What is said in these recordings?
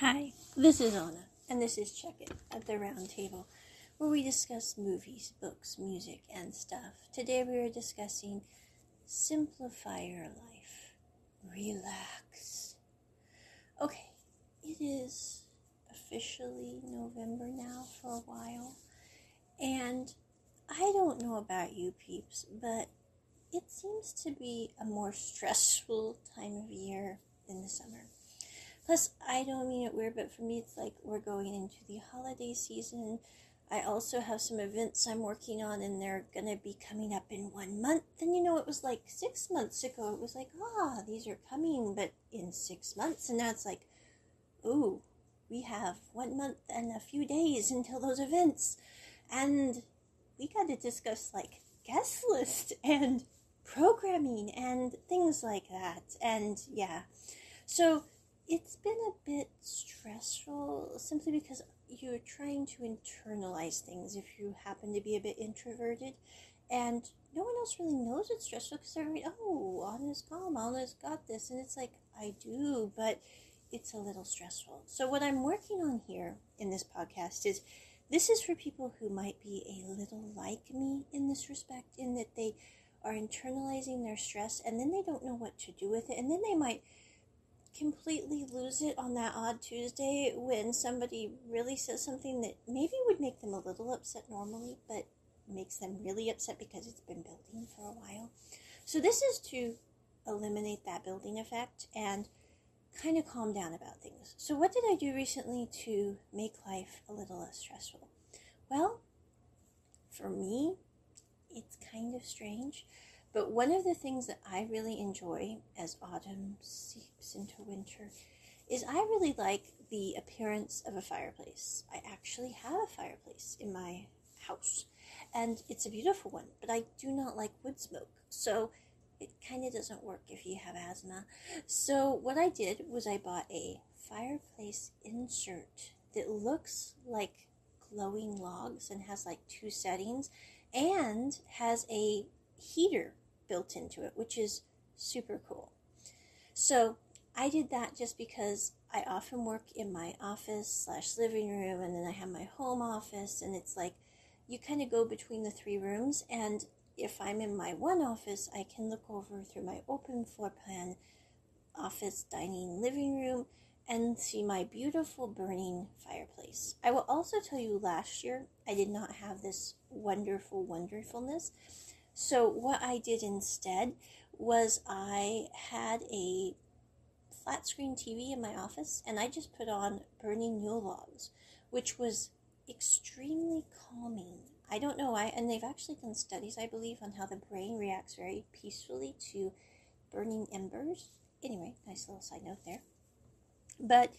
Hi, this is Anna, and this is Check It at the Round Table, where we discuss movies, books, music, and stuff. Today we are discussing Simplify Your Life. Relax. Okay, it is officially November now for a while, and I don't know about you peeps, but it seems to be a more stressful time of year in the summer. Plus, I don't mean it weird, but for me, it's like we're going into the holiday season. I also have some events I'm working on, and they're gonna be coming up in one month. And you know, it was like six months ago, it was like, ah, these are coming, but in six months. And now it's like, ooh, we have one month and a few days until those events. And we got to discuss like guest list and programming and things like that. And yeah, so it's been a bit stressful simply because you're trying to internalize things if you happen to be a bit introverted and no one else really knows it's stressful because they're like, oh, Anna's calm, Anna's got this. And it's like, I do, but it's a little stressful. So, what I'm working on here in this podcast is this is for people who might be a little like me in this respect, in that they are internalizing their stress and then they don't know what to do with it. And then they might completely lose it on that odd Tuesday when somebody really says something that maybe would make them a little upset normally, but makes them really upset because it's been building for a while. So, this is to eliminate that building effect and kind of calm down about things. So, what did I do recently to make life a little less stressful? Well, for me, it's kind of strange. But one of the things that I really enjoy as autumn seeps into winter is I really like the appearance of a fireplace. I actually have a fireplace in my house, and it's a beautiful one, but I do not like wood smoke. So it kind of doesn't work if you have asthma. So what I did was I bought a fireplace insert that looks like glowing logs and has like two settings and has a heater built into it, which is super cool. So I did that just because I often work in my office slash living room, and then I have my home office, and it's like you kind of go between the three rooms. And if I'm in my one office, I can look over through my open floor plan office, dining, living room, and see my beautiful burning fireplace. I will also tell you last year I did not have this wonderful wonderfulness. So, what I did instead was I had a flat screen TV in my office and I just put on Burning Yule Logs, which was extremely calming. I don't know why, and they've actually done studies, I believe, on how the brain reacts very peacefully to burning embers. Anyway, nice little side note there. But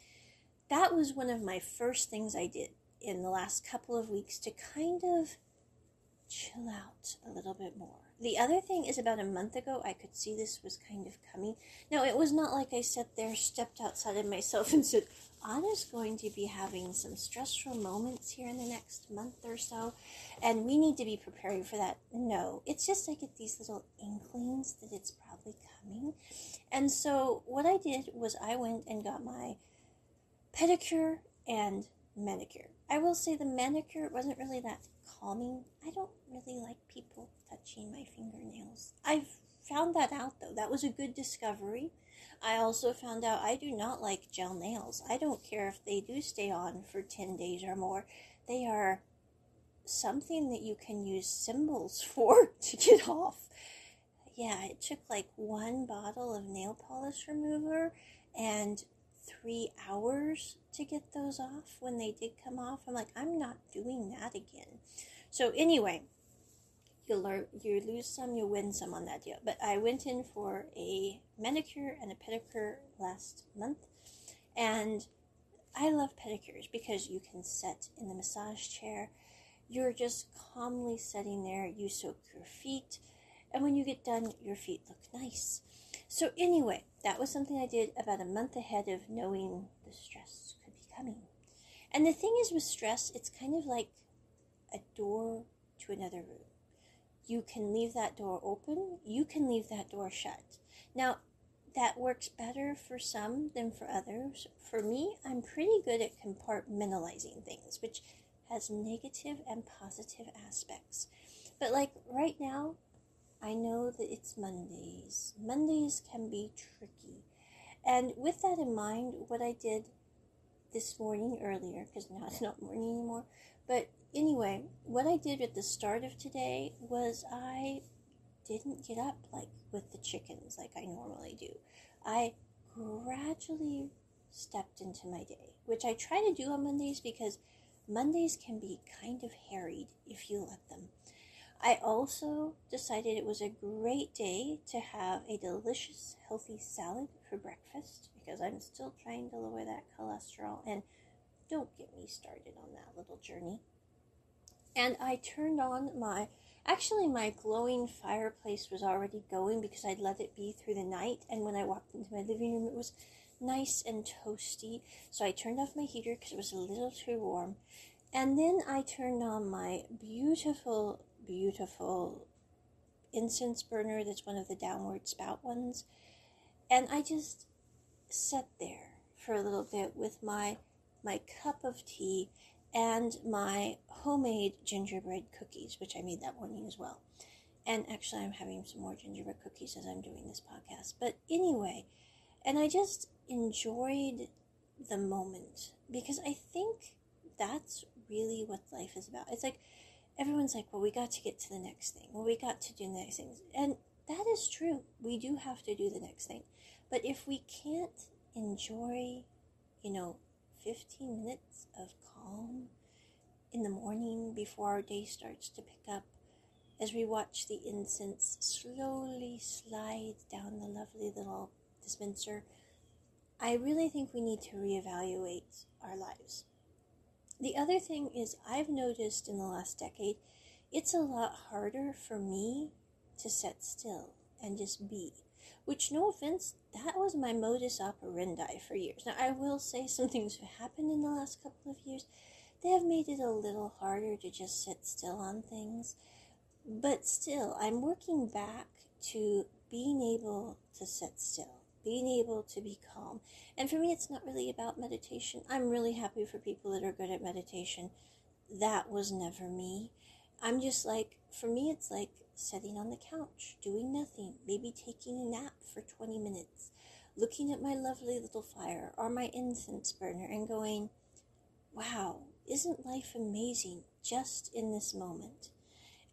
that was one of my first things I did in the last couple of weeks to kind of chill out a little bit more. The other thing is about a month ago, I could see this was kind of coming. Now, it was not like I sat there, stepped outside of myself, and said, Anna's going to be having some stressful moments here in the next month or so, and we need to be preparing for that. No, it's just I get these little inklings that it's probably coming. And so, what I did was I went and got my pedicure and manicure. I will say the manicure wasn't really that calming. I don't really like people touching my fingernails. I've found that out though. That was a good discovery. I also found out I do not like gel nails. I don't care if they do stay on for 10 days or more. They are something that you can use symbols for to get off. Yeah, it took like one bottle of nail polish remover and three hours to get those off when they did come off. I'm like, I'm not doing that again. So anyway, you learn you lose some, you win some on that deal. But I went in for a manicure and a pedicure last month, and I love pedicures because you can sit in the massage chair. You're just calmly sitting there. You soak your feet, and when you get done, your feet look nice. So anyway, that was something I did about a month ahead of knowing the stress could be coming. And the thing is with stress, it's kind of like a door to another room. You can leave that door open, you can leave that door shut. Now, that works better for some than for others. For me, I'm pretty good at compartmentalizing things, which has negative and positive aspects. But like right now, I know that it's Mondays. Mondays can be tricky. And with that in mind, what I did this morning earlier, because now it's not morning anymore, but anyway, what I did at the start of today was I didn't get up like with the chickens like I normally do. I gradually stepped into my day, which I try to do on Mondays because Mondays can be kind of harried if you let them. I also decided it was a great day to have a delicious, healthy salad for breakfast because I'm still trying to lower that cholesterol. And don't get me started on that little journey. And I turned on my, actually, my glowing fireplace was already going because I'd let it be through the night. And when I walked into my living room, it was nice and toasty. So I turned off my heater because it was a little too warm. And then I turned on my beautiful beautiful incense burner that's one of the downward spout ones. And I just sat there for a little bit with my my cup of tea and my homemade gingerbread cookies, which I made that morning as well. And actually, I'm having some more gingerbread cookies as I'm doing this podcast. But anyway, and I just enjoyed the moment because I think that's really what life is about. It's like everyone's like, well, we got to get to the next thing. Well, we got to do the next thing. And that is true. We do have to do the next thing. But if we can't enjoy, you know, 15 minutes of calm in the morning before our day starts to pick up, as we watch the incense slowly slide down the lovely little dispenser, I really think we need to reevaluate our lives. The other thing is, I've noticed in the last decade, it's a lot harder for me to sit still and just be. Which, no offense, that was my modus operandi for years. Now, I will say some things have happened in the last couple of years. They have made it a little harder to just sit still on things. But still, I'm working back to being able to sit still being able to be calm. And for me, it's not really about meditation. I'm really happy for people that are good at meditation. That was never me. I'm just like, for me, it's like sitting on the couch, doing nothing, maybe taking a nap for 20 minutes, looking at my lovely little fire or my incense burner and going, wow, isn't life amazing just in this moment?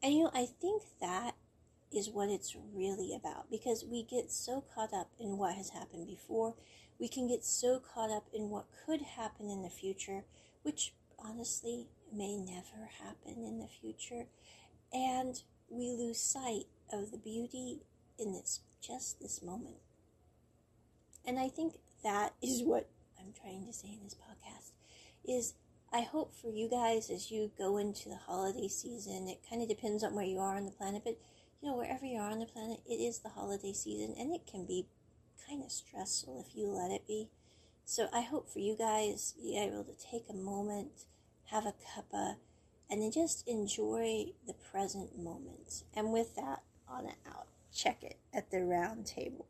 And you know, I think that is what it's really about because we get so caught up in what has happened before. We can get so caught up in what could happen in the future, which honestly may never happen in the future. And we lose sight of the beauty in this, just this moment. And I think that is what I'm trying to say in this podcast is I hope for you guys as you go into the holiday season, it kind of depends on where you are on the planet, but you know, wherever you are on the planet, it is the holiday season and it can be kind of stressful if you let it be. So I hope for you guys, you're able to take a moment, have a cuppa, and then just enjoy the present moment. And with that, on and out. Check it at the round table.